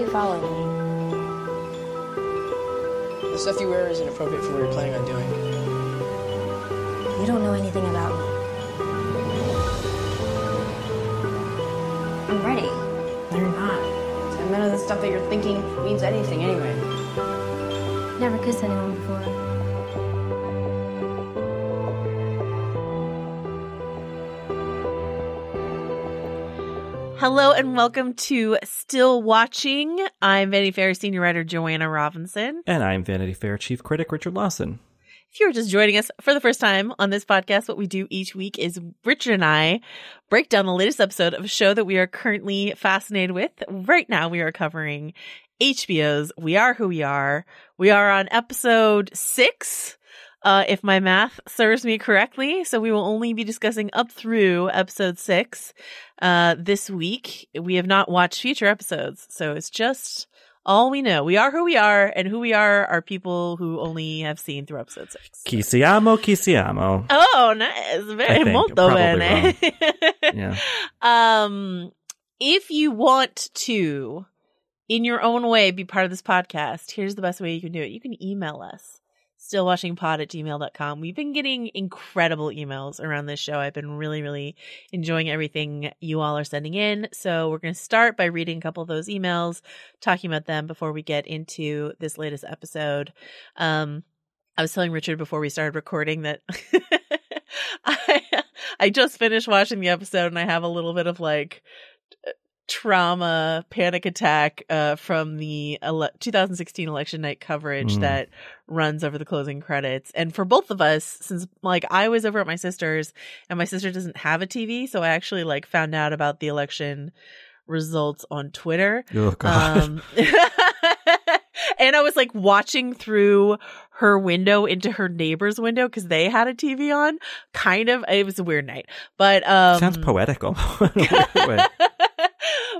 you follow me? The stuff you wear is inappropriate for what you're planning on doing. You don't know anything about me. I'm ready. You're not. And none of the stuff that you're thinking means anything anyway. Never kissed anyone before. Hello and welcome to Still Watching. I'm Vanity Fair senior writer Joanna Robinson. And I'm Vanity Fair chief critic Richard Lawson. If you're just joining us for the first time on this podcast, what we do each week is Richard and I break down the latest episode of a show that we are currently fascinated with. Right now, we are covering HBO's We Are Who We Are. We are on episode six. Uh, if my math serves me correctly. So we will only be discussing up through episode six, uh, this week. We have not watched future episodes. So it's just all we know. We are who we are and who we are are people who only have seen through episode six. Chi siamo, chi siamo. Oh, nice. Very molto bene. Yeah. Um, if you want to, in your own way, be part of this podcast, here's the best way you can do it. You can email us. Stillwatchingpod at gmail.com. We've been getting incredible emails around this show. I've been really, really enjoying everything you all are sending in. So we're going to start by reading a couple of those emails, talking about them before we get into this latest episode. Um, I was telling Richard before we started recording that I I just finished watching the episode and I have a little bit of like trauma panic attack uh, from the ele- 2016 election night coverage Mm. that runs over the closing credits and for both of us since like i was over at my sister's and my sister doesn't have a tv so i actually like found out about the election results on twitter Oh, God. um, and I was like watching through her window into her neighbor's window because they had a TV on. Kind of, it was a weird night, but um, Sounds poetical. in a weird way.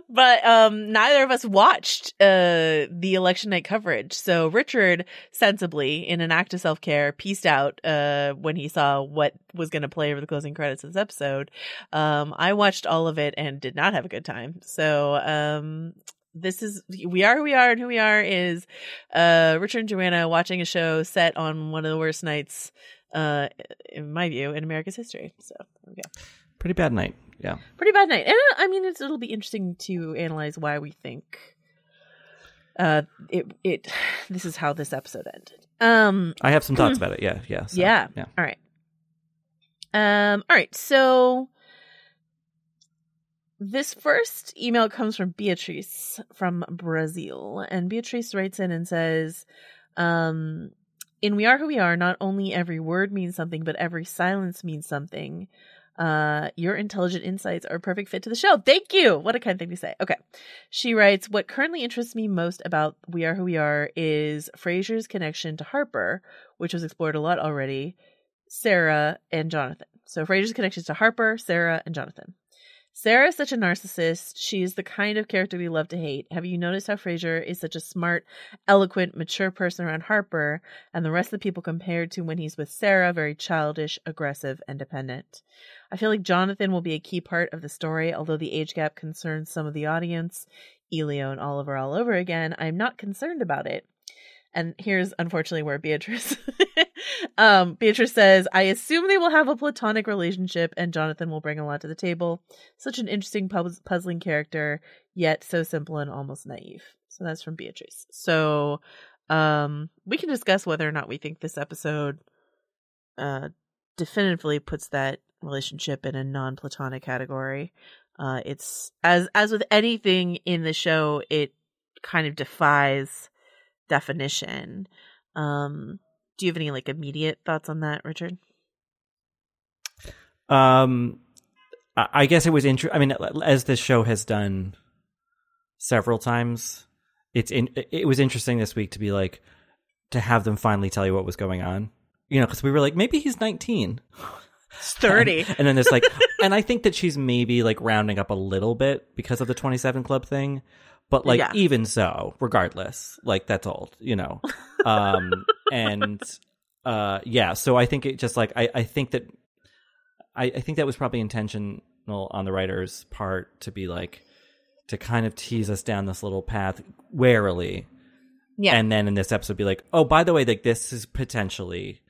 But um, neither of us watched uh the election night coverage. So Richard, sensibly, in an act of self care, pieced out uh when he saw what was going to play over the closing credits of this episode. Um, I watched all of it and did not have a good time. So um. This is we are who we are and who we are is uh Richard and Joanna watching a show set on one of the worst nights uh in my view in America's history. So there we go Pretty bad night. Yeah. pretty bad night. And uh, I mean, it's, it'll be interesting to analyze why we think uh it it this is how this episode ended. Um I have some thoughts about it. Yeah. Yeah. so, yeah. Yeah. All right. Um all right. So this first email comes from Beatrice from Brazil and Beatrice writes in and says um in We Are Who We Are, not only every word means something, but every silence means something. Uh, your intelligent insights are a perfect fit to the show. Thank you. What a kind thing to say. Okay. She writes, What currently interests me most about We Are Who We Are is Fraser's connection to Harper, which was explored a lot already, Sarah, and Jonathan. So Fraser's connections to Harper, Sarah, and Jonathan. Sarah is such a narcissist. She is the kind of character we love to hate. Have you noticed how Fraser is such a smart, eloquent, mature person around Harper, and the rest of the people compared to when he's with Sarah, very childish, aggressive, and dependent? I feel like Jonathan will be a key part of the story, although the age gap concerns some of the audience. Elio and Oliver all over again. I'm not concerned about it. And here's unfortunately where Beatrice um Beatrice says, I assume they will have a platonic relationship and Jonathan will bring a lot to the table. Such an interesting puz- puzzling character, yet so simple and almost naive. So that's from Beatrice. So um we can discuss whether or not we think this episode uh definitively puts that relationship in a non-platonic category. Uh it's as as with anything in the show, it kind of defies definition. Um, do you have any like immediate thoughts on that, Richard? Um, I guess it was interesting. I mean, as this show has done several times, it's in. It was interesting this week to be like to have them finally tell you what was going on. You know, because we were like, maybe he's nineteen. It's thirty. And then there's like, and I think that she's maybe like rounding up a little bit because of the 27 Club thing. But like, Yeah. even so, regardless, like that's old, you know? Um, and, uh, yeah, so I think it just like, I, I think that, I, I think that was probably intentional on the writer's part to be like, to kind of tease us down this little path warily. Yeah. And then in this episode be like, "Oh, by the way, like this is potentially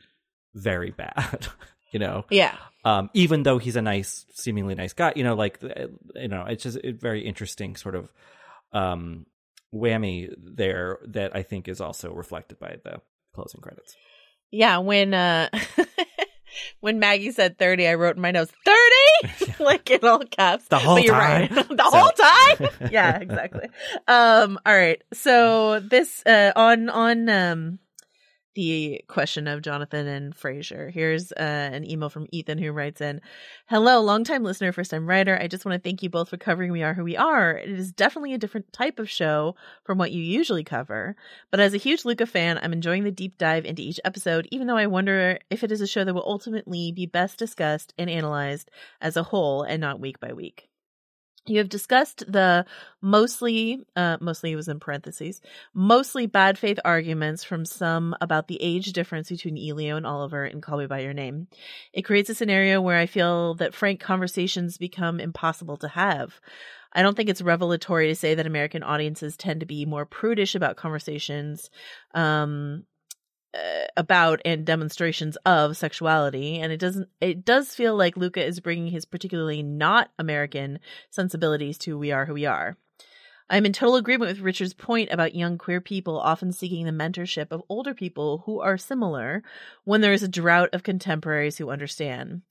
very bad." you know. yeah. Um even though he's a nice seemingly nice guy, you know, like uh, you know, it's just a very interesting sort of um whammy there that I think is also reflected by the closing credits. Yeah, when uh when Maggie said 30, I wrote in my notes 30 like in all caps. The whole time. right. the whole time? yeah, exactly. Um all right. So this uh on on um the question of Jonathan and Fraser. Here's uh, an email from Ethan who writes in Hello, longtime listener, first time writer. I just want to thank you both for covering We Are Who We Are. It is definitely a different type of show from what you usually cover. But as a huge Luca fan, I'm enjoying the deep dive into each episode, even though I wonder if it is a show that will ultimately be best discussed and analyzed as a whole and not week by week. You have discussed the mostly, uh, mostly it was in parentheses, mostly bad faith arguments from some about the age difference between Elio and Oliver in Call Me By Your Name. It creates a scenario where I feel that frank conversations become impossible to have. I don't think it's revelatory to say that American audiences tend to be more prudish about conversations, um, uh, about and demonstrations of sexuality and it doesn't it does feel like Luca is bringing his particularly not American sensibilities to we are who we are. I'm in total agreement with Richard's point about young queer people often seeking the mentorship of older people who are similar when there is a drought of contemporaries who understand.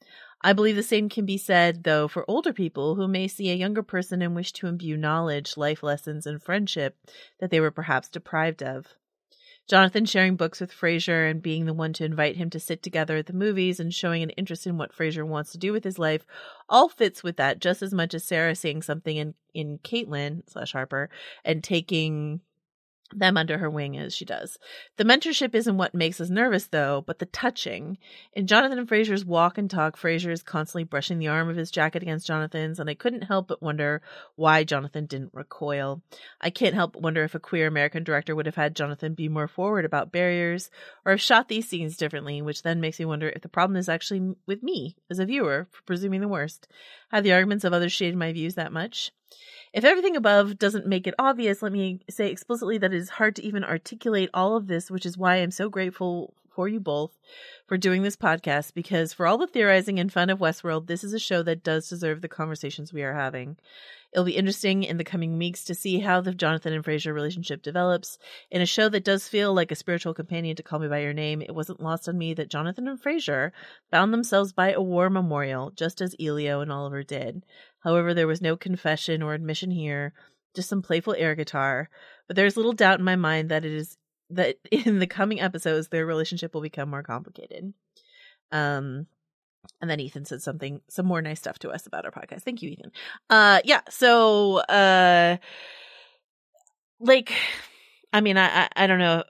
I believe the same can be said, though, for older people who may see a younger person and wish to imbue knowledge, life lessons, and friendship that they were perhaps deprived of. Jonathan sharing books with Fraser and being the one to invite him to sit together at the movies and showing an interest in what Fraser wants to do with his life all fits with that just as much as Sarah seeing something in, in Caitlin slash Harper and taking them under her wing as she does. The mentorship isn't what makes us nervous though, but the touching. In Jonathan and Fraser's walk and talk, Fraser is constantly brushing the arm of his jacket against Jonathan's, and I couldn't help but wonder why Jonathan didn't recoil. I can't help but wonder if a queer American director would have had Jonathan be more forward about barriers, or have shot these scenes differently, which then makes me wonder if the problem is actually with me as a viewer for presuming the worst. Have the arguments of others shaded my views that much? If everything above doesn't make it obvious, let me say explicitly that it is hard to even articulate all of this, which is why I'm so grateful for you both for doing this podcast because for all the theorizing and fun of Westworld, this is a show that does deserve the conversations we are having. It'll be interesting in the coming weeks to see how the Jonathan and Fraser relationship develops. In a show that does feel like a spiritual companion to Call Me By Your Name, it wasn't lost on me that Jonathan and Fraser found themselves by a war memorial, just as Elio and Oliver did. However, there was no confession or admission here, just some playful air guitar. But there's little doubt in my mind that it is that in the coming episodes their relationship will become more complicated. Um and then Ethan said something some more nice stuff to us about our podcast. Thank you, Ethan. Uh yeah, so uh like I mean I I, I don't know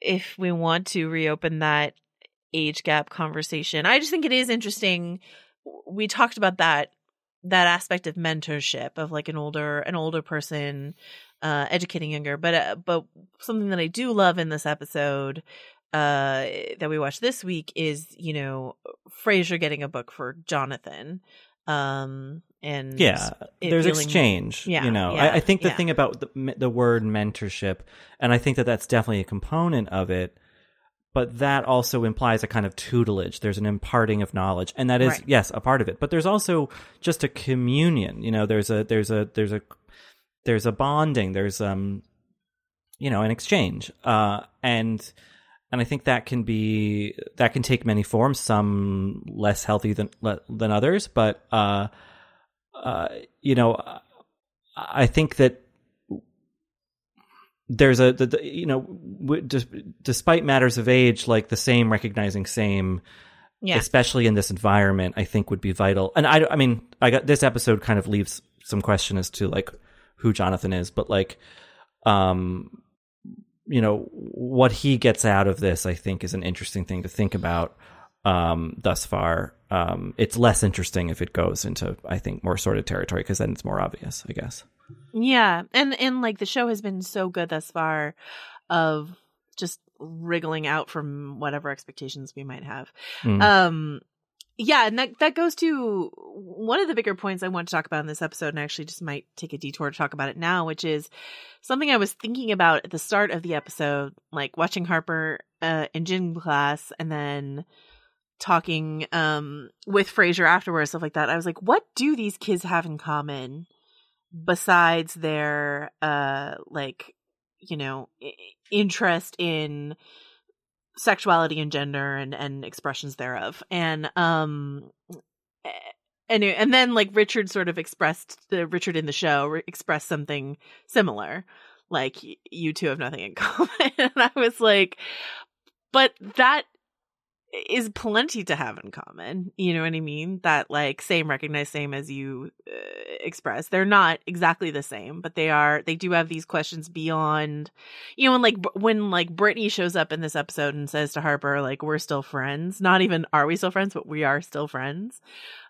if we want to reopen that age gap conversation. I just think it is interesting. We talked about that that aspect of mentorship of like an older an older person uh educating younger but uh, but something that i do love in this episode uh that we watched this week is you know Fraser getting a book for jonathan um and yeah there's feeling- exchange Yeah, you know. Yeah, I, I think the yeah. thing about the, the word mentorship and i think that that's definitely a component of it but that also implies a kind of tutelage. There's an imparting of knowledge and that is Right. yes a part of it. But there's also just a communion you know. There's a there's a there's a there's a bonding. There's um you know an exchange uh and and I think that can be that can take many forms, some less healthy than than others. But uh, uh, you know, I think that there's a the, the, you know, w- dis- despite matters of age, like the same recognizing same, yeah especially in this environment, I think would be vital. And I, I mean, I got this episode kind of leaves some question as to like who Jonathan is, but like, um, you know, what he gets out of this, I think, is an interesting thing to think about. Um, thus far, um, it's less interesting if it goes into, I think, more sordid territory because then it's more obvious, I guess. Yeah, and and like the show has been so good thus far, of just wriggling out from whatever expectations we might have. Mm. Um, yeah, and that that goes to one of the bigger points I want to talk about in this episode, and I actually just might take a detour to talk about it now, which is something I was thinking about at the start of the episode, like watching Harper uh, in gym class, and then talking um with Fraser afterwards, stuff like that. I was like, what do these kids have in common besides their uh like you know interest in sexuality and gender and and expressions thereof. And um and and then like richard sort of expressed the richard in the show re- expressed something similar. Like you two have nothing in common. And i was like but that is plenty to have in common you know what i mean? That like same recognize same as you uh, express. They're not exactly the same but they are they do have these questions beyond you know and like when like brittany shows up in this episode and says to harper like we're still friends. Not even are we still friends? but we are still friends.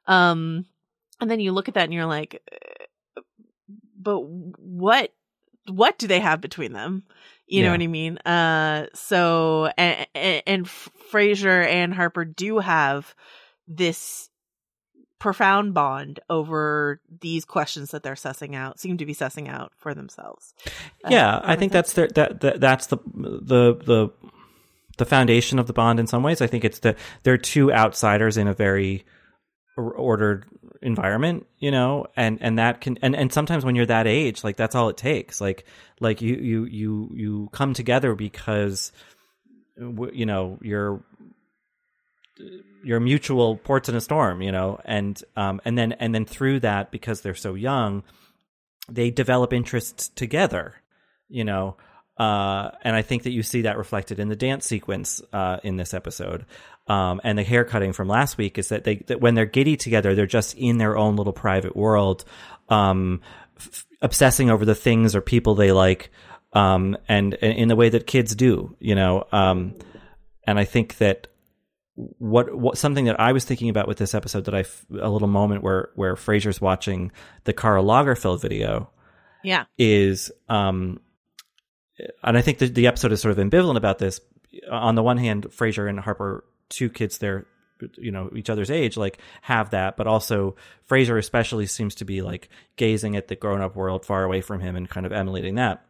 Um and then you look at that and you're like uh, but what what do they have between them you know what i mean? Uh so and, and Fraser and harper do have this profound bond over these questions that they're sussing out seem to be sussing out for themselves. Uh, yeah, I think that's their, that, that that's the the the the foundation of the bond in some ways. I think it's that they're two outsiders in a very ordered environment, you know, and and that can and and sometimes when you're that age, like that's all it takes. Like like you you you you come together because you know you're your mutual ports in a storm, you know, and um and then and then through that because they're so young, they develop interests together, you know. Uh, and I think that you see that reflected in the dance sequence uh, in this episode. Um, and the hair cutting from last week is that they that when they're giddy together, they're just in their own little private world, um, f- obsessing over the things or people they like, um, and, and in the way that kids do, you know. Um, and I think that what what something that I was thinking about with this episode that I f- a little moment where where Fraser's watching the Karl Lagerfeld video yeah is um and I think the, the episode is sort of ambivalent about this. On the one hand, Fraser and Harper, two kids they're you know each other's age, like have that, but also fraser especially seems to be like gazing at the grown up world far away from him and kind of emulating that.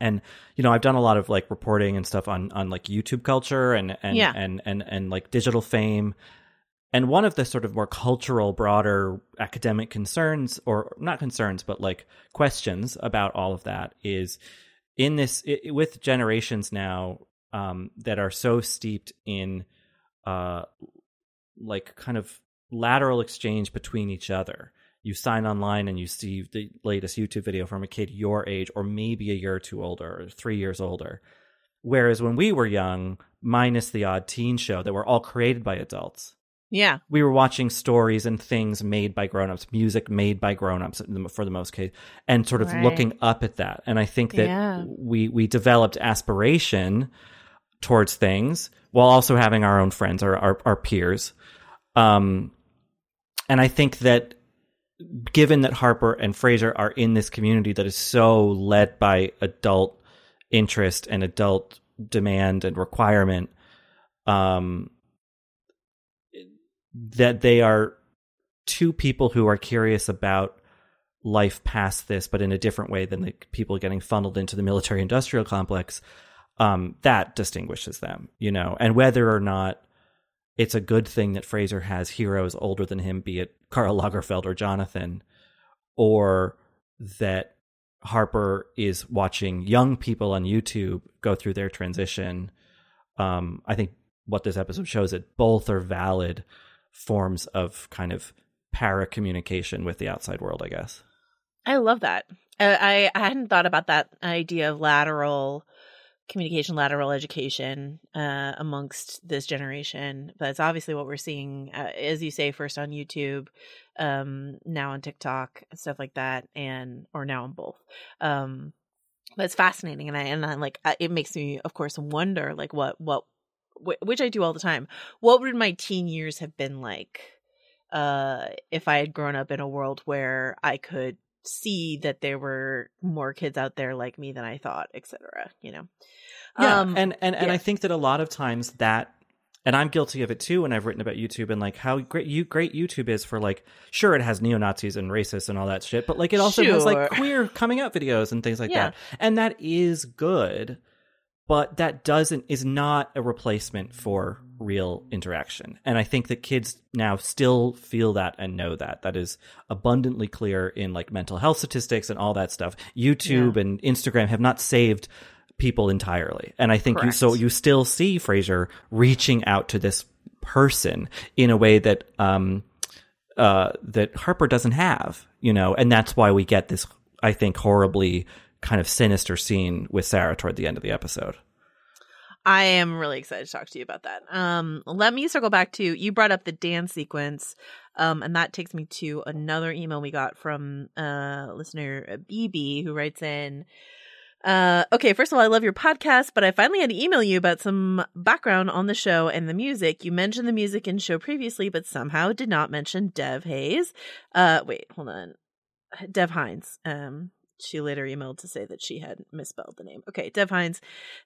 And you know, I've done a lot of like reporting and stuff on on like YouTube culture and and Yeah. and and and like digital fame. And one of the sort of more cultural, broader academic concerns, or not concerns, but like questions about all of that is in this i with generations now um, that are so steeped in uh, like kind of lateral exchange between each other. You sign online and you see the latest YouTube video from a kid your age, or maybe a year or two older, or three years older. Whereas when we were young, minus the odd teen show that were all created by adults, yeah we were watching stories and things made by grown-ups music made by grown-ups for the most case and sort of Right. looking up at that and i think that Yeah. we we developed aspiration towards things while also having our own friends our our, our peers um and i think that given that harper and fraser are in this community that is so led by adult interest and adult demand and requirement um that they are two people who are curious about life past this, but in a different way than the people getting funneled into the military industrial complex. Um, that distinguishes them, you know, and whether or not it's a good thing that Fraser has heroes older than him, be it Karl Lagerfeld or Jonathan, or that Harper is watching young people on YouTube go through their transition. Um, I think what this episode shows that both are valid forms of kind of para communication with the outside world, I guess. I love that. Uh, I I hadn't thought about that idea of lateral communication, lateral education uh, amongst this generation. But it's obviously what we're seeing, uh, as you say, first on YouTube, um, now on TikTok, stuff like that, and or now on both. Um, but it's fascinating, and I and I like uh, it makes me, of course, wonder like what what wh- which I do all the time. What would my teen years have been like? uh if i had grown up in a world where i could see that there were more kids out there like me than i thought etc you know Yeah, um and and and yeah. I think that a lot of times that and I'm guilty of it too. And I've written about YouTube and like how great you great YouTube is for like, sure, it has neo Nazis and racists and all that shit, but like it also has like queer coming out videos and things like Yeah. that, and that is good. But that doesn't is not a replacement for real interaction, and I think that kids now still feel that and know that. That is abundantly clear in like mental health statistics and all that stuff. YouTube and Instagram have not saved people entirely. And I think you so you still see Fraser reaching out to this person in a way that um uh that Harper doesn't have, you know, and that's why we get this I think horribly kind of sinister scene with Sarah toward the end of the episode. I am really excited to talk to you about that. Um, let me circle back to you brought up the dance sequence, um, and that takes me to another email we got from uh listener BB who writes in. Uh, okay, first of all, I love your podcast, but I finally had to email you about some background on the show and the music. You mentioned the music in show previously, but somehow did not mention Dev Hayes. Uh, wait, hold on. Dev Hynes. Um, she later emailed to say that she had misspelled the name. Okay, Dev Hynes.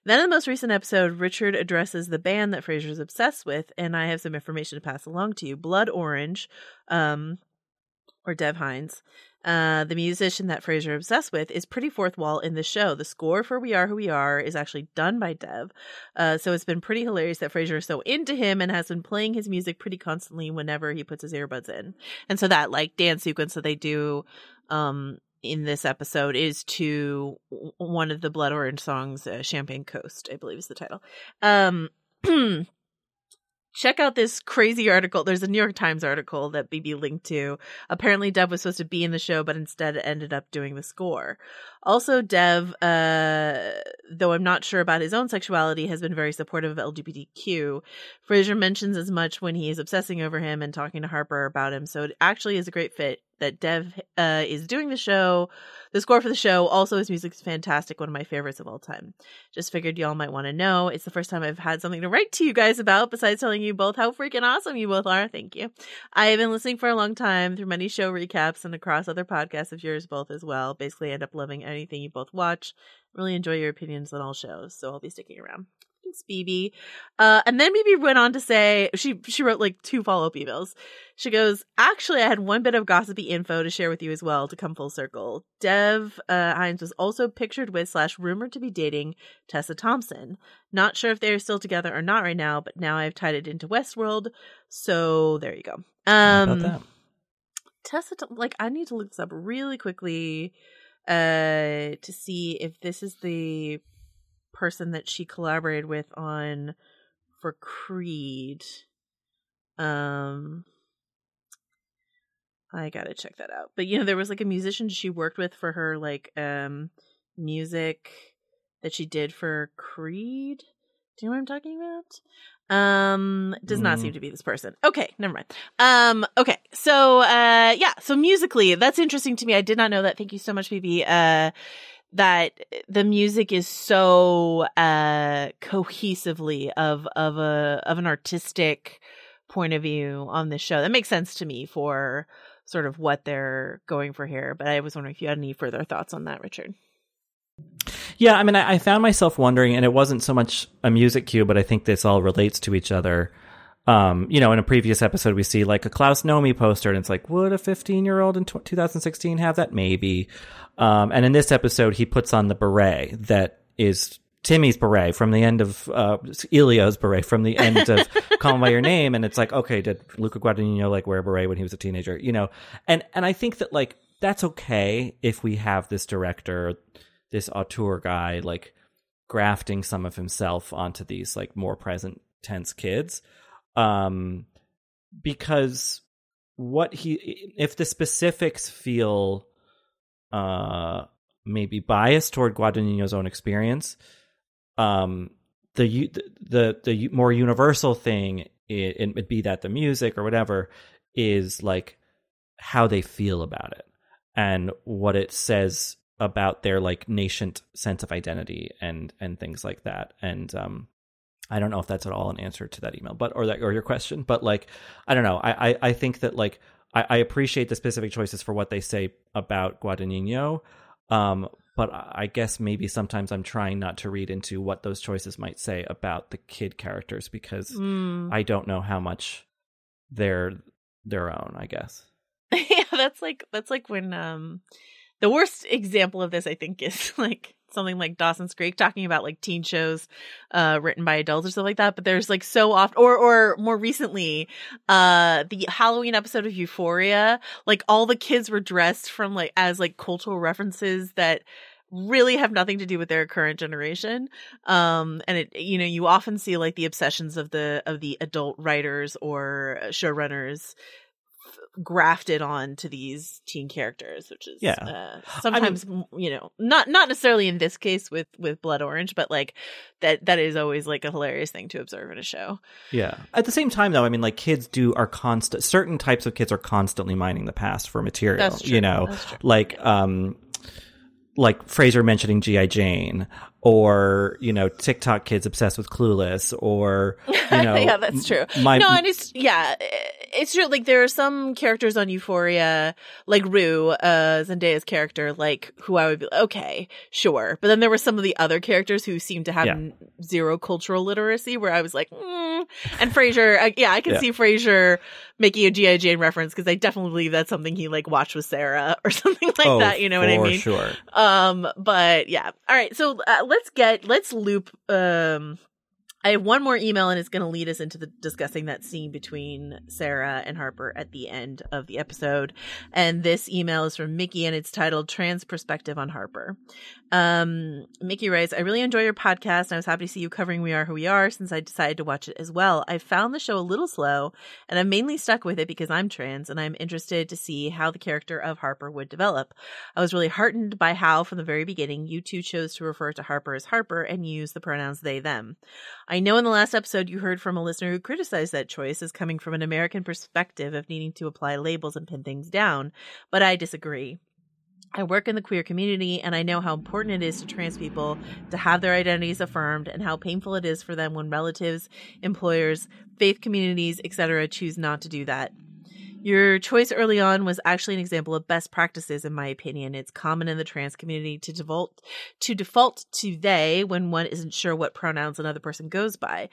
Then in the most recent episode, Richard addresses the band that Fraser is obsessed with, and I have some information to pass along to you. Blood Orange, um, or Dev Hynes, uh, the musician that Fraser obsessed with, is pretty fourth wall in the show. The score for We Are Who We Are is actually done by Dev, uh, so it's been pretty hilarious that Fraser is so into him and has been playing his music pretty constantly whenever he puts his earbuds in. And so that like dance sequence that they do, um, in this episode is to one of the Blood Orange songs, uh, Champagne Coast, I believe is the title. Um, check out this crazy article. There's a New York Times article that BB linked to. Apparently, Dev was supposed to be in the show, but instead ended up doing the score. Also, Dev, uh, though I'm not sure about his own sexuality, has been very supportive of LGBTQ. Fraser mentions as much when he is obsessing over him and talking to Harper about him. So it actually is a great fit that Dev uh, is doing the show, the score for the show. Also, his music is fantastic, one of my favorites of all time. Just figured y'all might want to know. It's the first time I've had something to write to you guys about besides telling you both how freaking awesome you both are. Thank you. I have been listening for a long time through many show recaps and across other podcasts of yours both as well. Basically, end up loving anything you both watch. Really enjoy your opinions on all shows, so I'll be sticking around. Thanks, BB. Uh, and then BB went on to say she she wrote like two follow up emails. She goes, actually, I had one bit of gossipy info to share with you as well to come full circle. Dev uh, Hynes was also pictured with slash rumored to be dating Tessa Thompson. Not sure if they are still together or not right now, but now I've tied it into Westworld. So there you go. Um, about that? Tessa, like I need to look this up really quickly uh to see if this is the person that she collaborated with on for Creed. Um I got to check that out. But you know there was like a musician she worked with for her like um music that she did for Creed. Do you know what I'm talking about? Um does not seem to be this person. Okay, never mind. Um okay. So uh yeah, so musically, that's interesting to me. I did not know that. Thank you so much, BB. Uh that the music is so uh cohesively of of a of an artistic point of view on this show. That makes sense to me for sort of what they're going for here. But I was wondering if you had any further thoughts on that, Richard. Yeah, I mean, I, I found myself wondering, and it wasn't so much a music cue, but I think this all relates to each other. Um, you know, in a previous episode, we see like a Klaus Nomi poster, and it's like, would a 15 year old in tw 2016 have that? Maybe. Um, and in this episode, he puts on the beret that is Timmy's beret from the end of uh, Elio's beret from the end of Call Me by Your Name, and it's like, okay, did Luca Guadagnino like wear a beret when he was a teenager? You know, and and I think that like that's okay if we have this director, this auteur guy, like grafting some of himself onto these like more present tense kids, um, because what he if the specifics feel uh maybe biased toward Guadagnino's own experience um the the, the more universal thing it, it would be that the music or whatever is like how they feel about it and what it says about their like nascent sense of identity and and things like that. And um I don't know if that's at all an answer to that email, but or that or your question, but like I don't know. I I, I think that like I, I appreciate the specific choices for what they say about Guadagnino, um, but I guess maybe sometimes I'm trying not to read into what those choices might say about the kid characters because Mm. I don't know how much they're their own. I guess. yeah, that's like that's like when um the worst example of this I think is like something like Dawson's Creek talking about like teen shows uh written by adults or stuff like that but there's like so often or or more recently uh the Halloween episode of Euphoria like all the kids were dressed from like as like cultural references that really have nothing to do with their current generation um and it you know you often see like the obsessions of the of the adult writers or showrunners grafted on to these teen characters which is Yeah. uh, sometimes m you know not not necessarily in this case with with blood orange but like that that is always like a hilarious thing to observe in a show Yeah. At the same time, though, I mean, like kids do are constant. Certain types of kids are constantly mining the past for material. That's true. You know, like um, like Fraser mentioning GI Jane, or you know, TikTok kids obsessed with Clueless, or you know, yeah that's true My no and it's yeah it's true like there are some characters on euphoria like rue uh zendaya's character like who i would be okay sure but then there were some of the other characters who seemed to have Yeah. n- zero cultural literacy where i was like mm. and fraser uh, yeah i can Yeah. see fraser making a gi jane reference because i definitely believe that's something he like watched with sarah or something like oh, that you know what i mean Sure. um but yeah all right so uh, let's get let's loop um i have one more email and it's going to lead us into the discussing that scene between sarah and harper at the end of the episode. And this email is from mickey and it's titled trans perspective on harper um mickey writes i really enjoy your podcast and i was happy to see you covering we are who we are since i decided to watch it as well i found the show a little slow and i'm mainly stuck with it because i'm trans and i'm interested to see how the character of harper would develop I was really heartened by how, from the very beginning, you two chose to refer to Harper as Harper and use the pronouns they, them. I know in the last episode you heard from a listener who criticized that choice as coming from an American perspective of needing to apply labels and pin things down, but I disagree. I work in the queer community and I know how important it is to trans people to have their identities affirmed and how painful it is for them when relatives, employers, faith communities, etc. choose not to do that. Your choice early on was actually an example of best practices, in my opinion. It's common in the trans community to default to default to they when one isn't sure what pronouns another person goes by.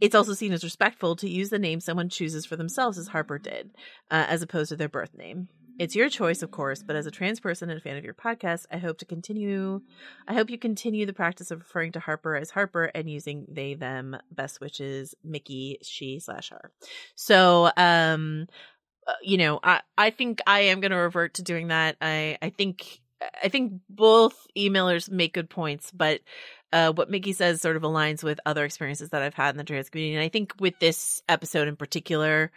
It's also seen as respectful to use the name someone chooses for themselves, as Harper did, uh, as opposed to their birth name. It's your choice, of course, but as a trans person and a fan of your podcast, I hope to continue. I hope you continue the practice of referring to Harper as Harper and using they, them. Best wishes, Mickey, she slash her. So, um, uh, you know, I I think I am going to revert to doing that. I I think I think both emailers make good points, but uh, what Mickey says sort of aligns with other experiences that I've had in the trans community, and I think with this episode in particular.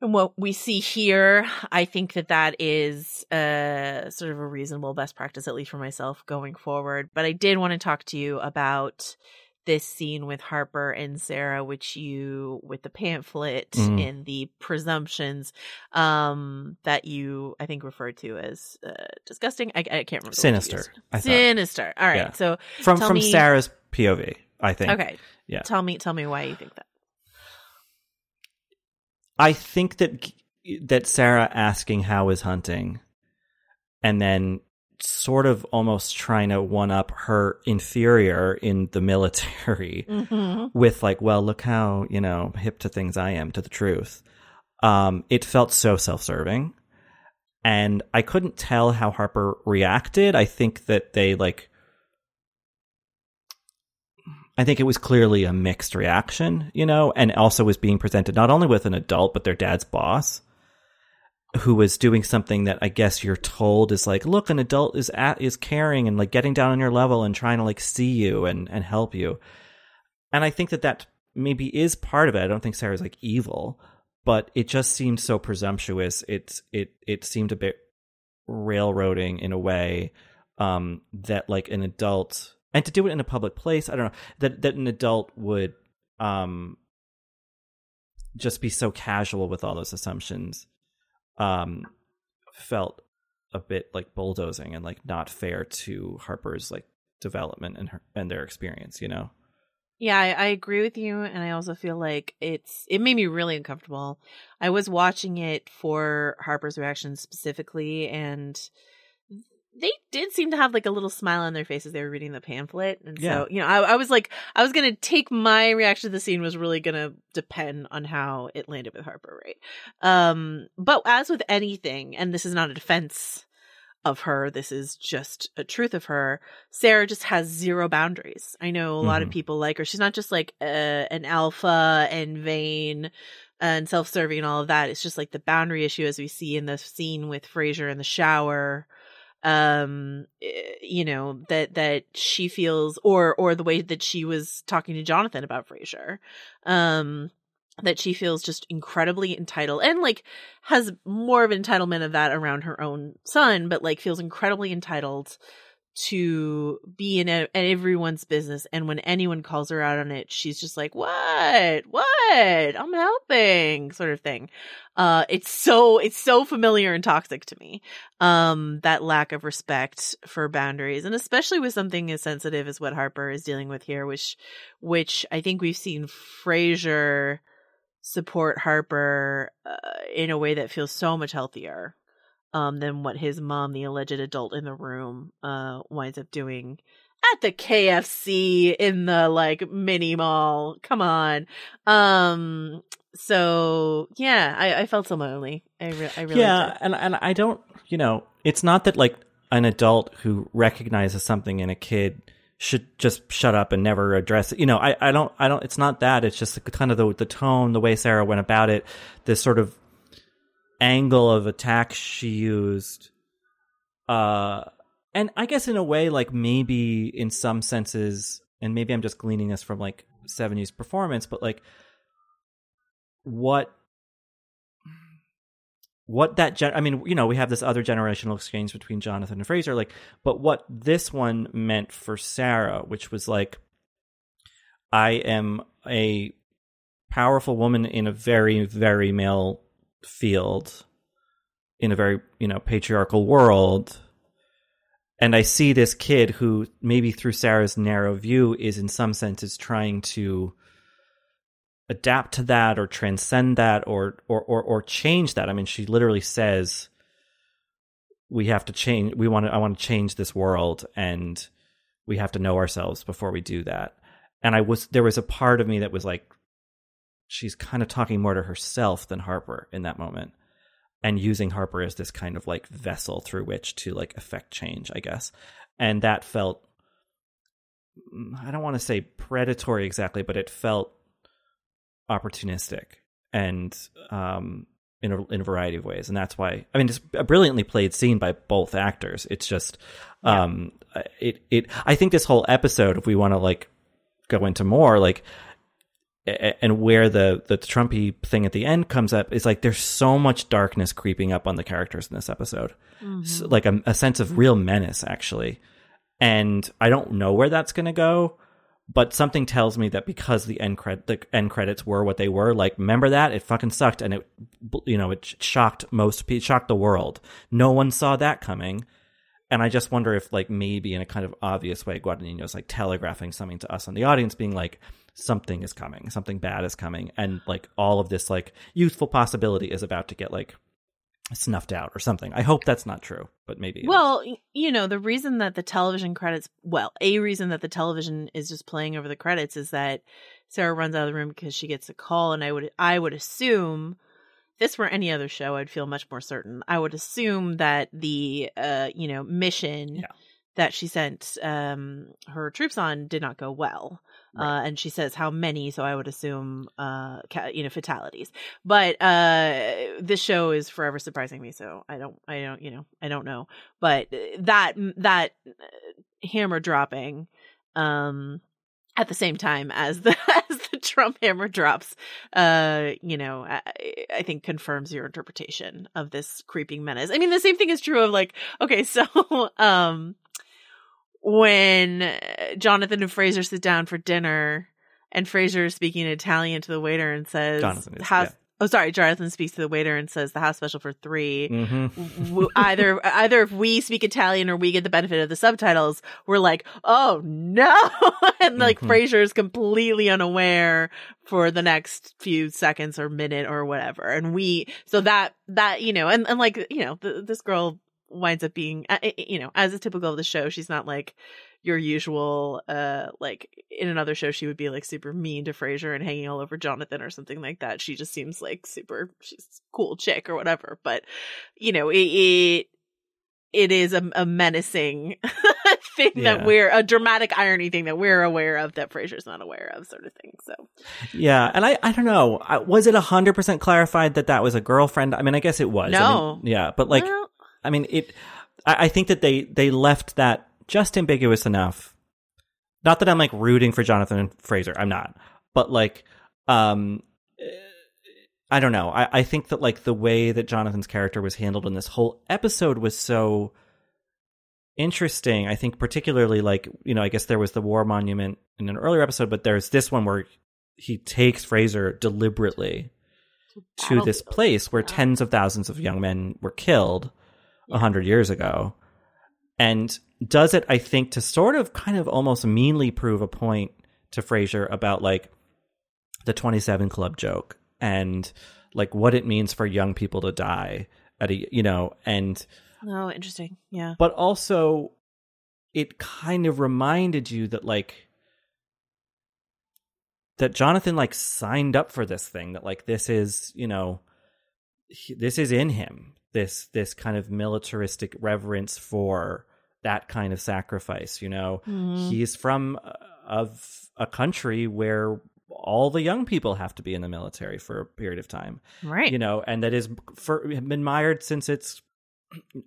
And what we see here, I think that that is uh, sort of a reasonable best practice, at least for myself going forward. But I did want to talk to you about this scene with Harper and Sarah, which you with the pamphlet Mhm. and the presumptions um, that you I think referred to as uh, disgusting. I, I can't remember. the word you Sinister. I. Sinister. All right. Yeah. So From from me- Sarah's POV, I think. okay. Yeah. Tell me. Tell me why you think that. I think that that Sarah asking how is hunting, and then sort of almost trying to one up her inferior in the military Mm-hmm. with like, well, look how you know hip to things I am to the truth. Um, it felt so self-serving, and I couldn't tell how Harper reacted. I think that they like. I think it was clearly a mixed reaction, you know, and also was being presented not only with an adult, but their dad's boss, who was doing something that I guess you're told is like, look, an adult is at is caring and like getting down on your level and trying to like see you and and help you. And I think that that maybe is part of it. I don't think Sarah's like evil, but it just seemed so presumptuous. It's it it seemed a bit railroading in a way um that like an adult and to do it in a public place i don't know that that an adult would um just be so casual with all those assumptions um felt a bit like bulldozing and like not fair to harper's like development and her and their experience you know Yeah, I, I agree with you, and I also feel like it's it made me really uncomfortable. I was watching it for Harper's reaction specifically, and they did seem to have like a little smile on their faces they were reading the pamphlet. And Yeah. so you know I, I was like i was gonna take my reaction to the scene was really gonna depend on how it landed with harper right um but as with anything and this is not a defense of her this is just a truth of her sarah just has zero boundaries. I know a lot of Mhm. people like her. She's not just like uh, an alpha and vain and self-serving and all of that. It's just like the boundary issue as we see in the scene with fraser in the shower um eh, you know that that she feels or or the way that she was talking to Jonathan about Fraser um that she feels just incredibly entitled and like has more of entitlement of that around her own son but like feels incredibly entitled to be in, a, everyone's business and when anyone calls her out on it she's just like what? What? I'm helping sort of thing. Uh it's so it's so familiar and toxic to me um that lack of respect for boundaries and especially with something as sensitive as what harper is dealing with here which which i think we've seen fraser support harper uh, in a way that feels so much healthier um than what his mom the alleged adult in the room uh winds up doing at the KFC in the like mini mall. Come on. Um so yeah, I, I felt similarly. I, re- I really yeah, did. and and I don't, you know, it's not that like an adult who recognizes something in a kid should just shut up and never address it. You know, I, I don't, I don't. It's not that. It's just the, kind of the the tone, the way Sarah went about it, this sort of angle of attack she used. Uh, and I guess in a way, like maybe in some senses, and maybe I'm just gleaning this from like Sevigny's performance, but like what what that gen- I mean, you know, we have this other generational exchange between Jonathan and Fraser, like, but what this one meant for Sarah, which was like, I am a powerful woman in a very, very male field, in a very, you know, patriarchal world. And I see this kid who, maybe through Sarah's narrow view, is in some senses trying to adapt to that or transcend that or or or, or change that. I mean, she literally says we have to change we want to I want to change this world and we have to know ourselves before we do that. And I was there was a part of me that was like she's kind of talking more to herself than Harper in that moment and using Harper as this kind of like vessel through which to like affect change, I guess. And that felt I don't want to say predatory exactly, but it felt opportunistic and um in a in a variety of ways. And that's why i mean it's a brilliantly played scene by both actors. It's just um it it i think this whole episode if we want to like go into more like and where the the trumpy thing at the end comes up is like there's so much darkness creeping up on the characters in this episode. So, mm-hmm. like a, a sense of real menace actually. And i don't know where that's going to go but something tells me that because the end cred the end credits were what they were, like remember that? It fucking sucked and it you know it shocked most people, shocked the world. No one saw that coming, and I just wonder if like maybe in a kind of obvious way, Guadagnino's like telegraphing something to us on the audience, being like something is coming, something bad is coming, and like all of this like youthful possibility is about to get like snuffed out or something. I hope that's not true, but maybe. Well, you know, the reason that the television credits, well, a reason that the television is just playing over the credits is that Sarah runs out of the room because she gets a call, and I would, I would assume, if this were any other show, I'd feel much more certain. I would assume that the, uh, you know, mission Yeah. That she sent um her troops on did not go well. Uh, and she says how many, so I would assume, uh, ca- you know, fatalities. But uh, this show is forever surprising me, so I don't, I don't, you know, I don't know. But uh, that that uh, hammer dropping, um, at the same time as the as the Trump hammer drops, uh, you know, I, I think confirms your interpretation of this creeping menace. I mean, the same thing is true of like, okay, so um, when uh, Jonathan and Fraser sit down for dinner, and Fraser is speaking Italian to the waiter and says, Jonathan is, "House." yeah. Oh, sorry. Jonathan speaks to the waiter and says, "The house special for 3 Mhm. w- either either if we speak Italian or we get the benefit of the subtitles, we're like, oh no, and like Mhm. Fraser is completely unaware for the next few seconds or minute or whatever, and we so that that you know, and and like you know, th- this girl winds up being you know as is typical of the show she's not like your usual uh like in another show she would be like super mean to Fraser and hanging all over Jonathan or something like that she just seems like super she's cool chick or whatever but you know it, it it is a, a menacing thing Yeah. that we're a dramatic irony thing that we're aware of that Fraser's not aware of, sort of thing. So Yeah, and I, I don't know. Was it hundred percent clarified that that was a girlfriend? I mean, I guess it was. I No. mean, yeah, but like, Well, I mean, it. I, I think that they they left that just ambiguous enough. Not that I'm like rooting for Jonathan and Fraser. I'm not, but like, um, eh, I don't know. I I think that like the way that Jonathan's character was handled in this whole episode was so interesting. I think particularly like you know I guess there was the war monument in an earlier episode, but there's this one where he takes Fraser deliberately to this place where tens of thousands of young men were killed a hundred years ago, and does it I think to sort of kind of almost meanly prove a point to Fraser about like the 27 club joke and like what it means for young people to die at a you know and Oh, interesting. Yeah. but also it kind of reminded you that like that Jonathan like signed up for this thing that like this is you know he, this is in him this this kind of militaristic reverence for that kind of sacrifice you know Mhm. he's from uh, of a country where all the young people have to be in the military for a period of time Right. you know, and that is for been mired since its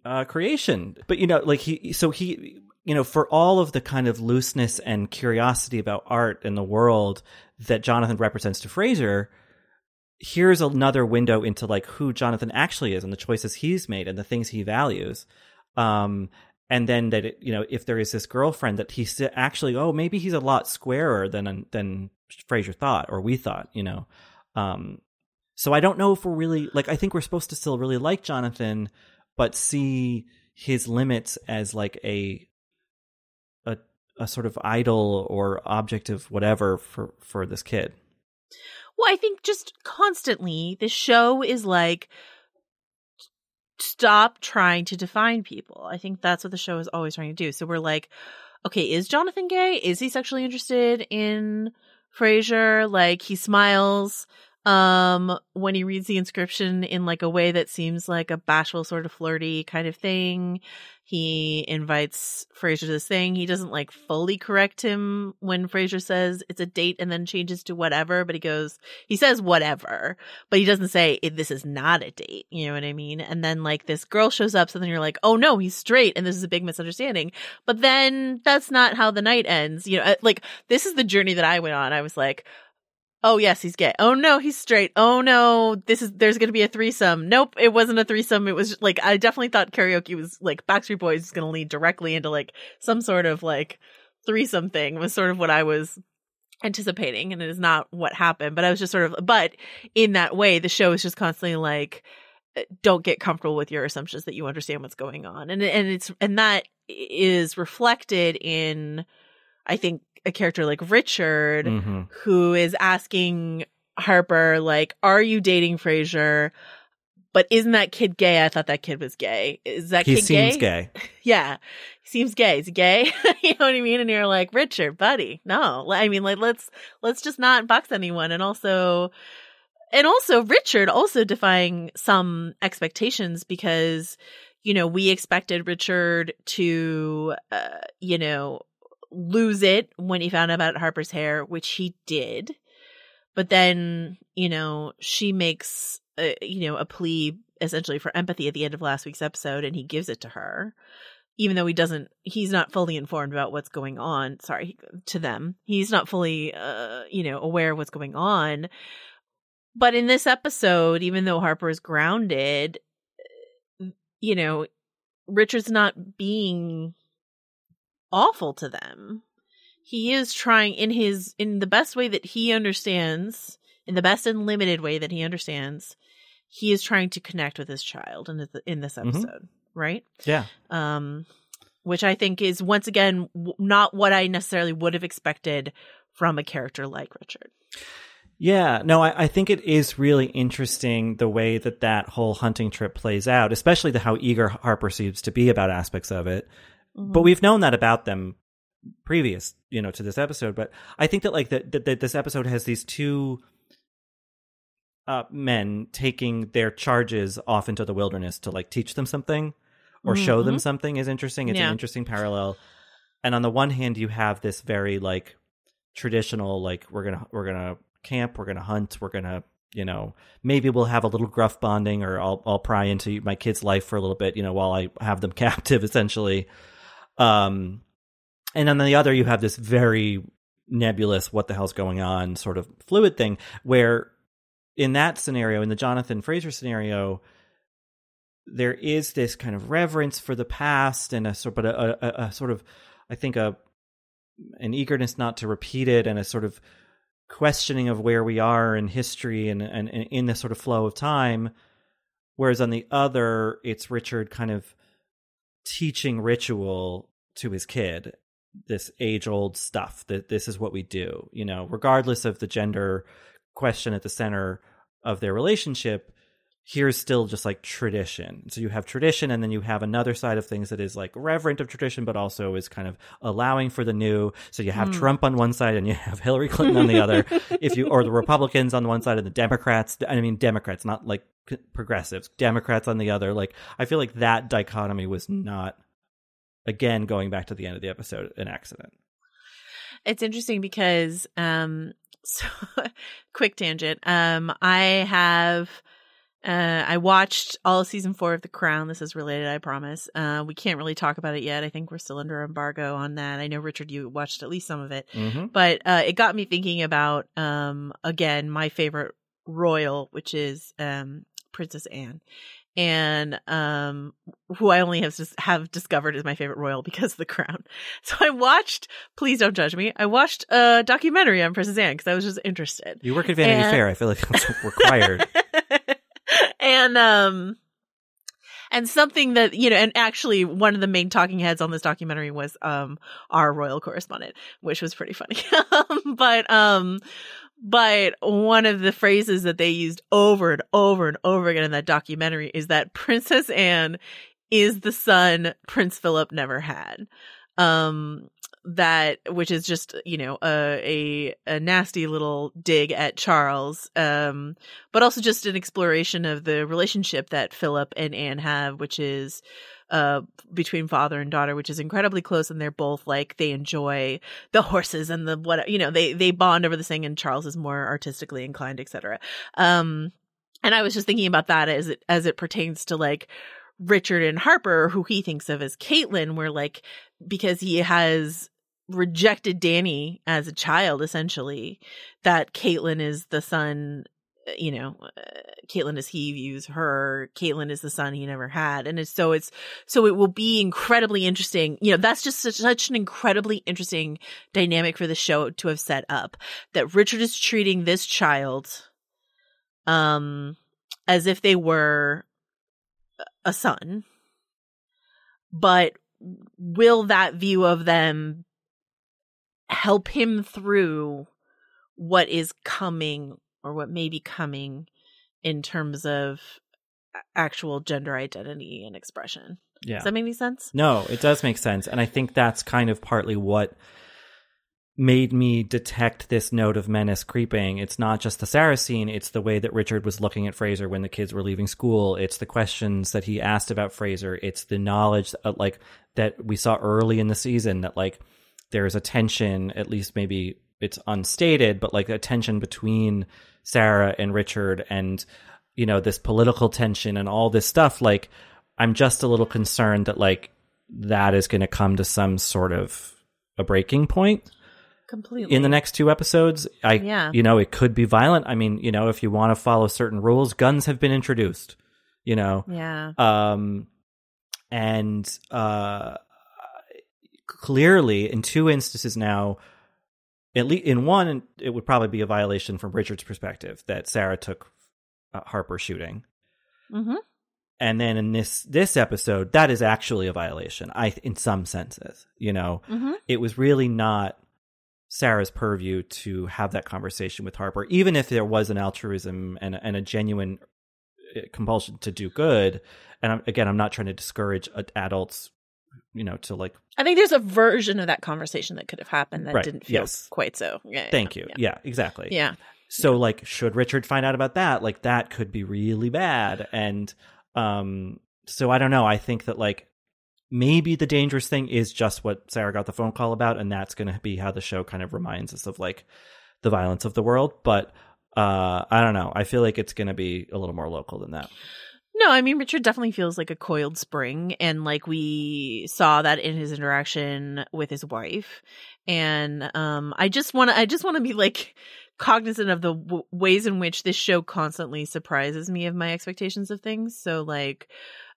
uh, creation. But you know, like he, so he, you know, for all of the kind of looseness and curiosity about art and the world that Jonathan represents to Fraser, here's another window into like who Jonathan actually is and the choices he's made and the things he values. Um, and then that it, you know, if there is this girlfriend that he's actually, oh, maybe he's a lot squarer than than Fraser thought or we thought, you know. Um, so I don't know if we're really like I think we're supposed to still really like Jonathan, but see his limits as like a a a sort of idol or object of whatever for for this kid. Well, I think just constantly the show is like stop trying to define people. I think that's what the show is always trying to do. So we're like, okay, is Jonathan gay? Is he sexually interested in Fraser? Like he smiles um when he reads the inscription in like a way that seems like a bashful sort of flirty kind of thing he invites Fraser to this thing. He doesn't like fully correct him when Fraser says it's a date and then changes to whatever, but he goes, he says whatever, but he doesn't say "Eh, this is not a date. You know what I mean? And then like this girl shows up, so then you're like, oh no, he's straight, and this is a big misunderstanding. But then that's not how the night ends. You know, uh, like this is the journey that I went on. I was like, Oh yes, he's gay. Oh no, he's straight. Oh no, this is there's going to be a threesome. Nope, it wasn't a threesome. It was just, like I definitely thought karaoke was like Backstreet Boys is going to lead directly into like some sort of like threesome thing was sort of what I was anticipating and it is not what happened, but I was just sort of but in that way the show is just constantly like eh, don't get comfortable with your assumptions that you understand what's going on. And and it's and that is reflected in I think a character like Richard Mhm. who is asking Harper, like, are you dating Fraser? But isn't that kid gay? I thought that kid was gay. Is that He kid seems gay? gay. Yeah. He seems gay. Is he gay? you know what I mean? And you're like, Richard, buddy, no. I mean, like, let's, let's just not box anyone. And also, and also Richard also defying some expectations because, you know, we expected Richard to, uh, you know, lose it when he found out about Harper's hair, which he did. But then, you know, she makes, a, you know, a plea essentially for empathy at the end of last week's episode and he gives it to her. Even though he doesn't, he's not fully informed about what's going on. Sorry to them. He's not fully, uh, you know, aware of what's going on. But in this episode, even though Harper is grounded, you know, Richard's not being awful to them. He is trying in his in the best way that he understands, in the best and limited way that he understands. He is trying to connect with his child in this, in this Mhm. episode, right? Yeah. Um, which I think is once again w- not what I necessarily would have expected from a character like Richard. Yeah, no, I, I think it is really interesting the way that that whole hunting trip plays out, especially the how eager Harper seems to be about aspects of it. Mm-hmm. But we've known that about them previous, you know, to this episode. But I think that like that that, this episode has these two uh, men taking their charges off into the wilderness to like teach them something or show them Mhm. something is interesting. It's Yeah. an interesting parallel. And on the one hand, you have this very like traditional, like we're gonna we're gonna camp, we're gonna hunt, we're gonna you know maybe we'll have a little gruff bonding, or I'll I'll pry into my kid's life for a little bit, you know, while I have them captive, essentially. Um, and on the other, you have this very nebulous, what the hell's going on, sort of fluid thing, where in that scenario, in the Jonathan Fraser scenario, there is this kind of reverence for the past and a sort, but a, a, a sort of, I think a an eagerness not to repeat it and a sort of questioning of where we are in history and, and, and in the sort of flow of time. Whereas on the other, it's Richard kind of teaching ritual to his kid, this age old stuff that this is what we do, you know, regardless of the gender question at the center of their relationship. Here's still just like tradition. So you have tradition, and then you have another side of things that is like reverent of tradition, but also is kind of allowing for the new. So you have Hmm. Trump on one side and you have Hillary Clinton on the other. if you or the Republicans on the one side and the Democrats, I mean Democrats, not like progressives, Democrats on the other. Like I feel like that dichotomy was not again going back to the end of the episode an accident. It's interesting because um so quick tangent. Um I have uh I watched all season 4 of The Crown. This is related, I promise. Uh we can't really talk about it yet. I think we're still under embargo on that. I know Richard you watched at least some of it. Mm-hmm. But uh it got me thinking about um again my favorite royal which is um Princess Anne. And um who I only have just have discovered is my favorite royal because of the crown. So I watched please don't judge me. I watched a documentary on Princess Anne because I was just interested. You work at Vanity And- Fair. I feel like that's required. and um and something that you know and actually one of the main talking heads on this documentary was um our royal correspondent which was pretty funny Um, but um but one of the phrases that they used over and over and over again in that documentary is that princess anne is the son prince philip never had. Um that which is just you know a a, a nasty little dig at charles um but also just an exploration of the relationship that Philip and Anne have, which is uh between father and daughter, which is incredibly close, and they're both like they enjoy the horses and the what you know they they bond over this thing, and Charles is more artistically inclined, etc. Um, and I was just thinking about that as it as it pertains to like Richard and Harper, who he thinks of as Caitlin, where like because he has rejected Danny as a child, essentially, that Caitlin is the son uh, you know, uh, Caitlin as he views her, Caitlin is the son he never had. And it's so it's, so it will be incredibly interesting. You know, that's just such, such an incredibly interesting dynamic for the show to have set up that Richard is treating this child, um, as if they were a son. But will that view of them help him through what is coming or what may be coming in terms of actual gender identity and expression. Yeah. Does that make any sense? No, it does make sense. And I think that's kind of partly what made me detect this note of menace creeping. It's not just the Sarah scene, it's the way that Richard was looking at Fraser when the kids were leaving school. It's the questions that he asked about Fraser. It's the knowledge uh, like that we saw early in the season that like there's a tension, at least maybe it's unstated, but like a tension between Sarah and Richard and you know this political tension and all this stuff like I'm just a little concerned that like that is going to come to some sort of a breaking point Completely. in the next two episodes. I, Yeah. you know, it could be violent. I mean, you know, if you want to follow certain rules, guns have been introduced. You know, yeah. um, and uh, clearly in two instances now, at least in one, it would probably be a violation from Richard's perspective that Sarah took uh, Harper shooting Mm-hmm. and then in this this episode that is actually a violation i in some senses you know Mm-hmm. it was really not Sarah's purview to have that conversation with Harper, even if there was an altruism and and a genuine uh, compulsion to do good. And I'm, again, I'm not trying to discourage adults, you know, to like. I think there's a version of that conversation that could have happened that Right, didn't feel yes. quite so. Yeah, Thank yeah, you. Yeah. Yeah, exactly. yeah. So like should Richard find out about that, like that could be really bad. And um so I don't know. I think that like maybe the dangerous thing is just what Sarah got the phone call about and that's going to be how the show kind of reminds us of like the violence of the world, but uh I don't know. I feel like it's going to be a little more local than that. No, I mean Richard definitely feels like a coiled spring, and like we saw that in his interaction with his wife. And um, I just want to, I just want to be like cognizant of the w- ways in which this show constantly surprises me of my expectations of things. So like,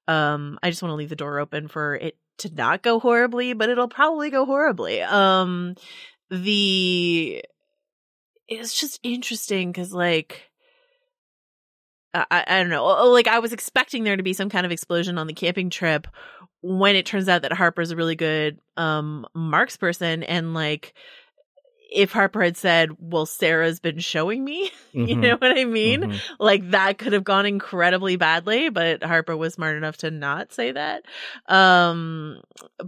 um, I just want to leave the door open for it to not go horribly, but it'll probably go horribly. Um, the it's just interesting because like I, I don't know. Oh, Like I was expecting there to be some kind of explosion on the camping trip when it turns out that Harper's a really good um Marks person and like if Harper had said, "Well, Sarah's been showing me," you Mhm. know what I mean? Mhm. Like that could have gone incredibly badly, but Harper was smart enough to not say that. Um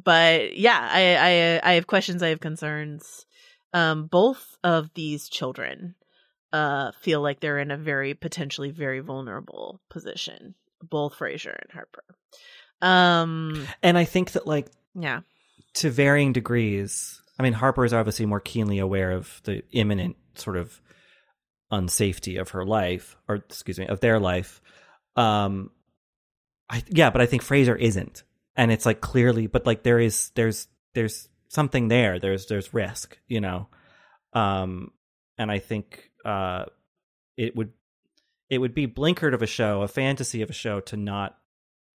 but yeah, I I I have questions, I have concerns. Um both of these children uh feel like they're in a very potentially very vulnerable position, both Fraser and Harper. Um And I think that like yeah. to varying degrees. I mean, Harper is obviously more keenly aware of the imminent sort of unsafety of her life, or excuse me, of their life. Um, I yeah, but I think Fraser isn't, and it's like clearly, but like there is, there's, there's something there. There's, there's risk, you know. Um, and I think uh, it would, it would be blinkered of a show, a fantasy of a show, to not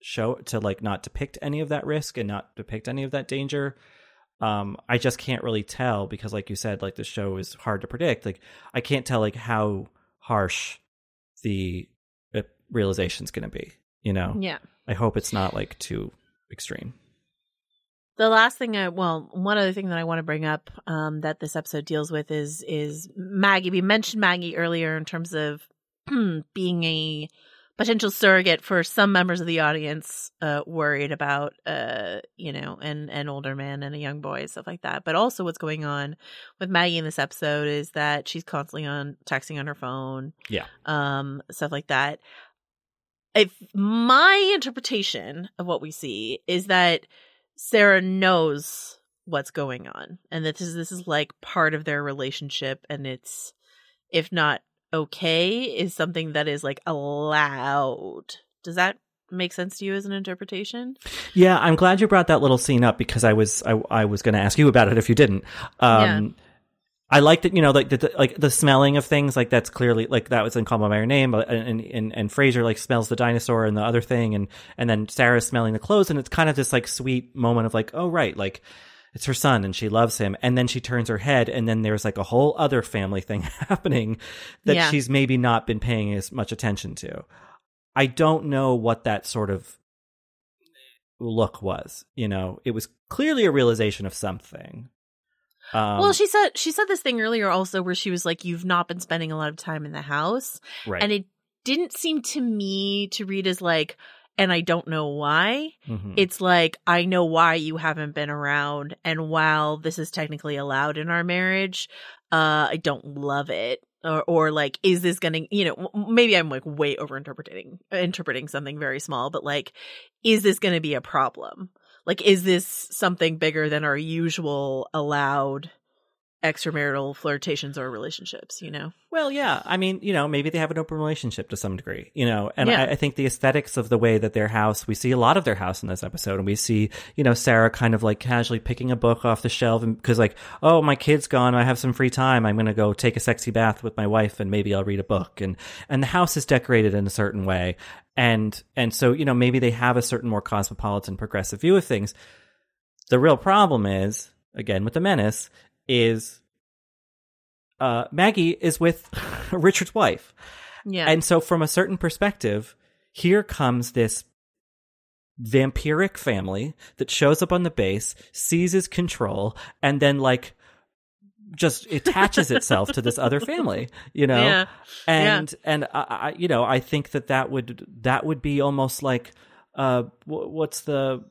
show to like not depict any of that risk and not depict any of that danger. Um i just can't really tell because like you said like the show is hard to predict. Like i can't tell like how harsh the uh, realization's going to be you know? Yeah. i hope it's not like too extreme The last thing I well, one other thing that I want to bring up um that this episode deals with is is Maggie. We mentioned Maggie earlier in terms of being a potential surrogate for some members of the audience uh worried about uh you know an an older man and a young boy stuff like that but also what's going on with maggie in this episode is that she's constantly on texting on her phone Yeah. um stuff like that if my interpretation of what we see is that Sarah knows what's going on and that this is, this is like part of their relationship and it's if not okay is something that is like allowed. Does that make sense to you as an interpretation? yeah i'm glad you brought that little scene up because i was i, I was going to ask you about it if you didn't um I like that, you know, like the, the like the smelling of things, like that's clearly like that was in Call Me by Your Name, but- and and and Fraser like smells the dinosaur and the other thing, and and then Sarah's smelling the clothes, and it's kind of this like sweet moment of like, oh right, like it's her son and she loves him, and then she turns her head, and then there's like a whole other family thing happening that Yeah. she's maybe not been paying as much attention to. I don't know what that sort of look was. You know, it was clearly a realization of something. Um, well, she said she said this thing earlier also where she was like you've not been spending a lot of time in the house right. and it didn't seem to me to read as like and I don't know why. Mhm. It's like I know why you haven't been around and while this is technically allowed in our marriage, uh I don't love it. Or, or like, is this gonna, you know, maybe I'm like way over interpreting, interpreting something very small, but like, is this gonna be a problem? Like, is this something bigger than our usual allowed extramarital flirtations or relationships, you know? Well, yeah. I mean, you know, maybe they have an open relationship to some degree, you know, and Yeah. I, I think the aesthetics of the way that their house, we see a lot of their house in this episode, and we see, you know, Sarah kind of like casually picking a book off the shelf because like, oh, my kid's gone, I have some free time, I'm going to go take a sexy bath with my wife and maybe I'll read a book. And, and the house is decorated in a certain way. And, and so, you know, maybe they have a certain more cosmopolitan progressive view of things. The real problem is, again, with the menace, is uh, Maggie is with Richard's wife. Yeah. And so, from a certain perspective, here comes this vampiric family that shows up on the base, seizes control, and then, like, just attaches itself to this other family, you know? Yeah. And, and I, I, you know, I think that that would, that would be almost like, uh, wh- what's the,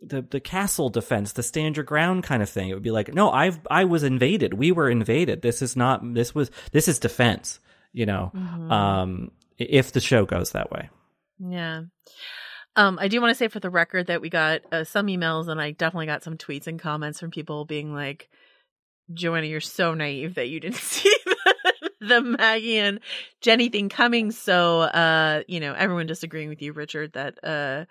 the, the castle defense, the stand your ground kind of thing. It would be like, no, I've, I was invaded. We were invaded. This is not, this was, this is defense, you know? Mhm. Um, if the show goes that way. Yeah. Um, I do want to say for the record that we got uh, some emails and I definitely got some tweets and comments from people being like, Joanna, you're so naive that you didn't see the, the Maggie and Jenny thing coming. So, uh, you know, everyone disagreeing with you, Richard, that, uh,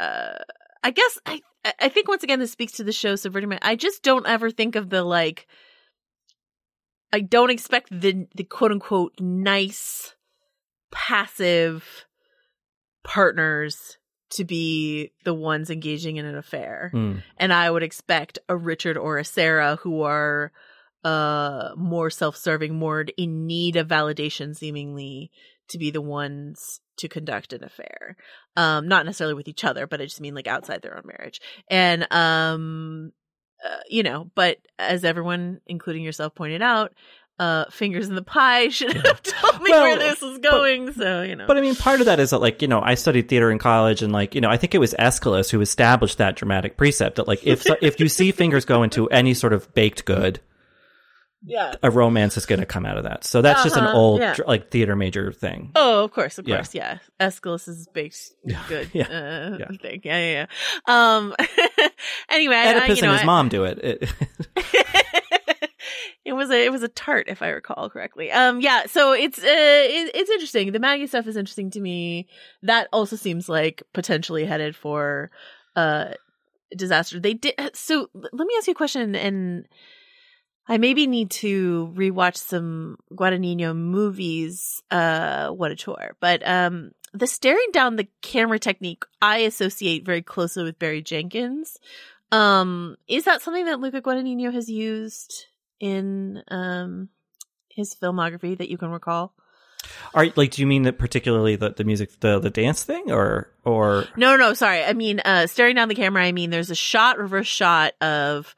uh, I guess I, I think once again, this speaks to the show subverting my, I just don't ever think of the like, I don't expect the, the quote unquote nice, passive partners to be the ones engaging in an affair. Mm. And I would expect a Richard or a Sarah who are uh more self-serving, more in need of validation seemingly to be the ones to conduct an affair. Um not necessarily with each other, but I just mean like outside their own marriage. And um uh, you know, but as everyone including yourself pointed out, uh fingers in the pie should have told me Well, where this was going, so you know. But I mean, part of that is that, like, you know, I studied theater in college, and like, you know, I think it was Aeschylus who established that dramatic precept that, like, if if you see fingers go into any sort of baked good, yeah. a romance is going to come out of that. So that's just an Uh-huh, old yeah. like theater major thing. Oh, of course, of Yeah. course, yeah. Aeschylus is baked good Yeah. Uh, Yeah. thing. Yeah, yeah, yeah. Um. anyway, I, I, Oedipus you know, and his I- mom do it. it it was a it was a tart, if I recall correctly. Um. Yeah. So it's uh it, it's interesting. The Maggie stuff is interesting to me. That also seems like potentially headed for uh disaster. They did. So let me ask you a question and. I maybe need to rewatch some Guadagnino movies. Uh, what a chore! But um, the staring down the camera technique I associate very closely with Barry Jenkins. Um, is that something that Luca Guadagnino has used in um his filmography that you can recall? Are like, do you mean that particularly the the music, the the dance thing, or or No, no, sorry. I mean, uh, staring down the camera. I mean, there's a shot, reverse shot of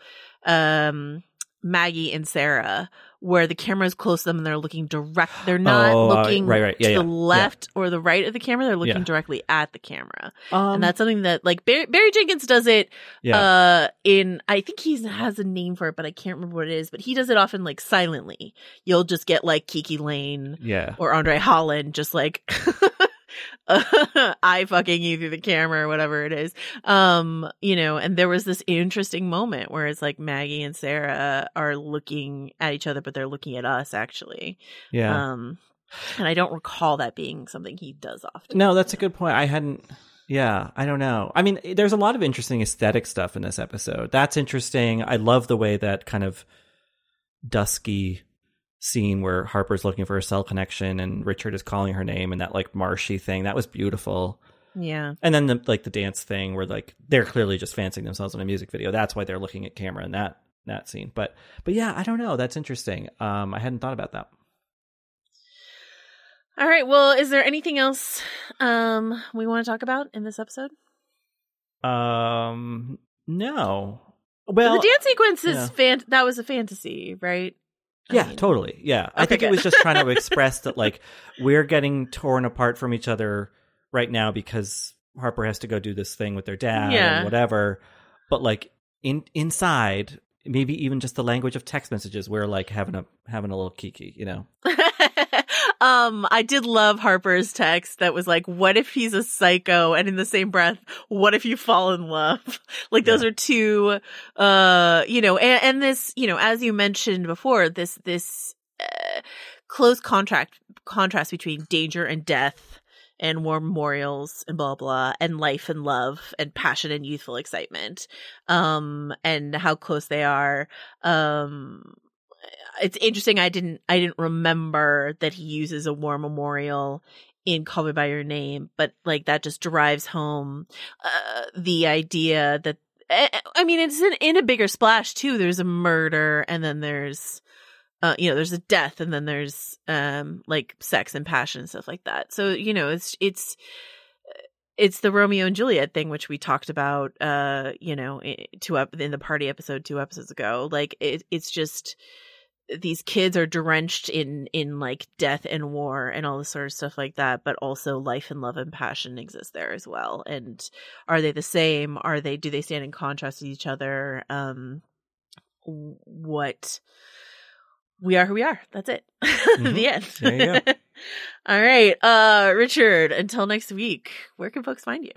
um Maggie and Sarah where the camera is close to them and they're looking direct. They're not Oh, uh, looking right, right. Yeah, to yeah, the yeah. left or the right of the camera. They're looking Yeah. directly at the camera, um, and that's something that like Barry, Barry Jenkins does it. yeah, Uh, in I think he has a name for it, but I can't remember what it is. But he does it often like silently. You'll just get like KiKi Layne yeah. or Andre Holland just like eye fucking you through the camera or whatever it is. Um, you know, and there was this interesting moment where it's like Maggie and Sarah are looking at each other, but they're looking at us actually. Yeah. Um, and I don't recall that being something he does often. No, that's a good point. I hadn't. Yeah, I don't know. I mean, there's a lot of interesting aesthetic stuff in this episode. That's interesting. I love the way that kind of dusky scene where Harper's looking for a cell connection and Richard is calling her name and that like marshy thing. That was beautiful. Yeah. And then the like the dance thing where like they're clearly just fancying themselves in a music video. That's why they're looking at camera in that that scene. But but yeah, I don't know. That's interesting. Um, I hadn't thought about that. All right. Well, is there anything else um we want to talk about in this episode? Um, no. Well, the dance sequence is yeah. fan- that was a fantasy, right? I Yeah, mean- totally. Yeah. I Okay, think it was just trying to express that like we're getting torn apart from each other right now because Harper has to go do this thing with their dad Yeah. and whatever. But like in inside, maybe even just the language of text messages, we're like having a having a little kiki, you know. um, I did love Harper's text that was like, "What if he's a psycho?" And in the same breath, "What if you fall in love?" like those are two, uh, you know, and, and this, you know, as you mentioned before, this this uh, close contract contrast between danger and death. And war memorials and blah blah and life and love and passion and youthful excitement, um, and how close they are. Um, it's interesting i didn't i didn't remember that he uses a war memorial in call me by your name but like that just drives home uh, the idea that eh, i mean it's in, in a bigger splash too there's a murder and then there's uh, you know there's a death and then there's um like sex and passion and stuff like that so you know it's it's it's the Romeo and Juliet thing, which we talked about, uh, you know, two up in the party episode two episodes ago. Like it, it's just these kids are drenched in in like death and war and all this sort of stuff like that but also life and love and passion exist there as well. And are they the same? Are they do they stand in contrast to each other? Um what we are who we are. That's it. Mhm. the end. There you go. all right uh richard until next week where can folks find you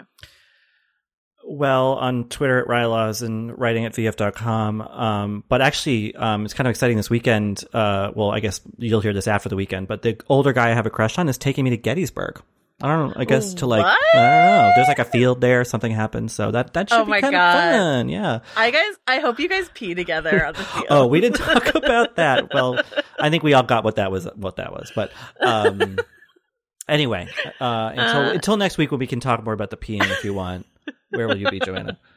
Well, on Twitter at Rylaws and writing at VF.com. Um, but actually, um, it's kind of exciting this weekend. Uh, well, I guess you'll hear this after the weekend, but the older guy I have a crush on is taking me to Gettysburg. I don't know. I guess to like, What? I don't know. There's like a field there. Something happens. So that, that should Oh be kind God. of fun. Yeah. i guys i hope you guys pee together on the field Oh, we didn't talk about that. Well, I think we all got what that was, what that was. But, um, anyway, uh, until, Uh. until next week when we can talk more about the peeing if you want. Where will you be, Joanna?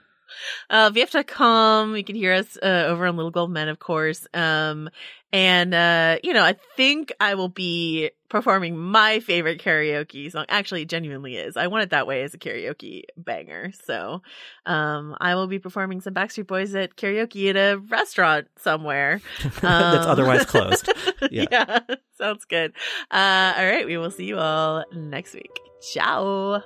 uh vf.com you can hear us uh, over on little gold men of course. Um and uh you know i think i will be performing my favorite karaoke song. Actually it genuinely is. I want it that way as a karaoke banger. So um i will be performing some backstreet boys at karaoke at a restaurant somewhere. That's Um, otherwise closed. Yeah. yeah sounds good. Uh all right we will see you all next week. Ciao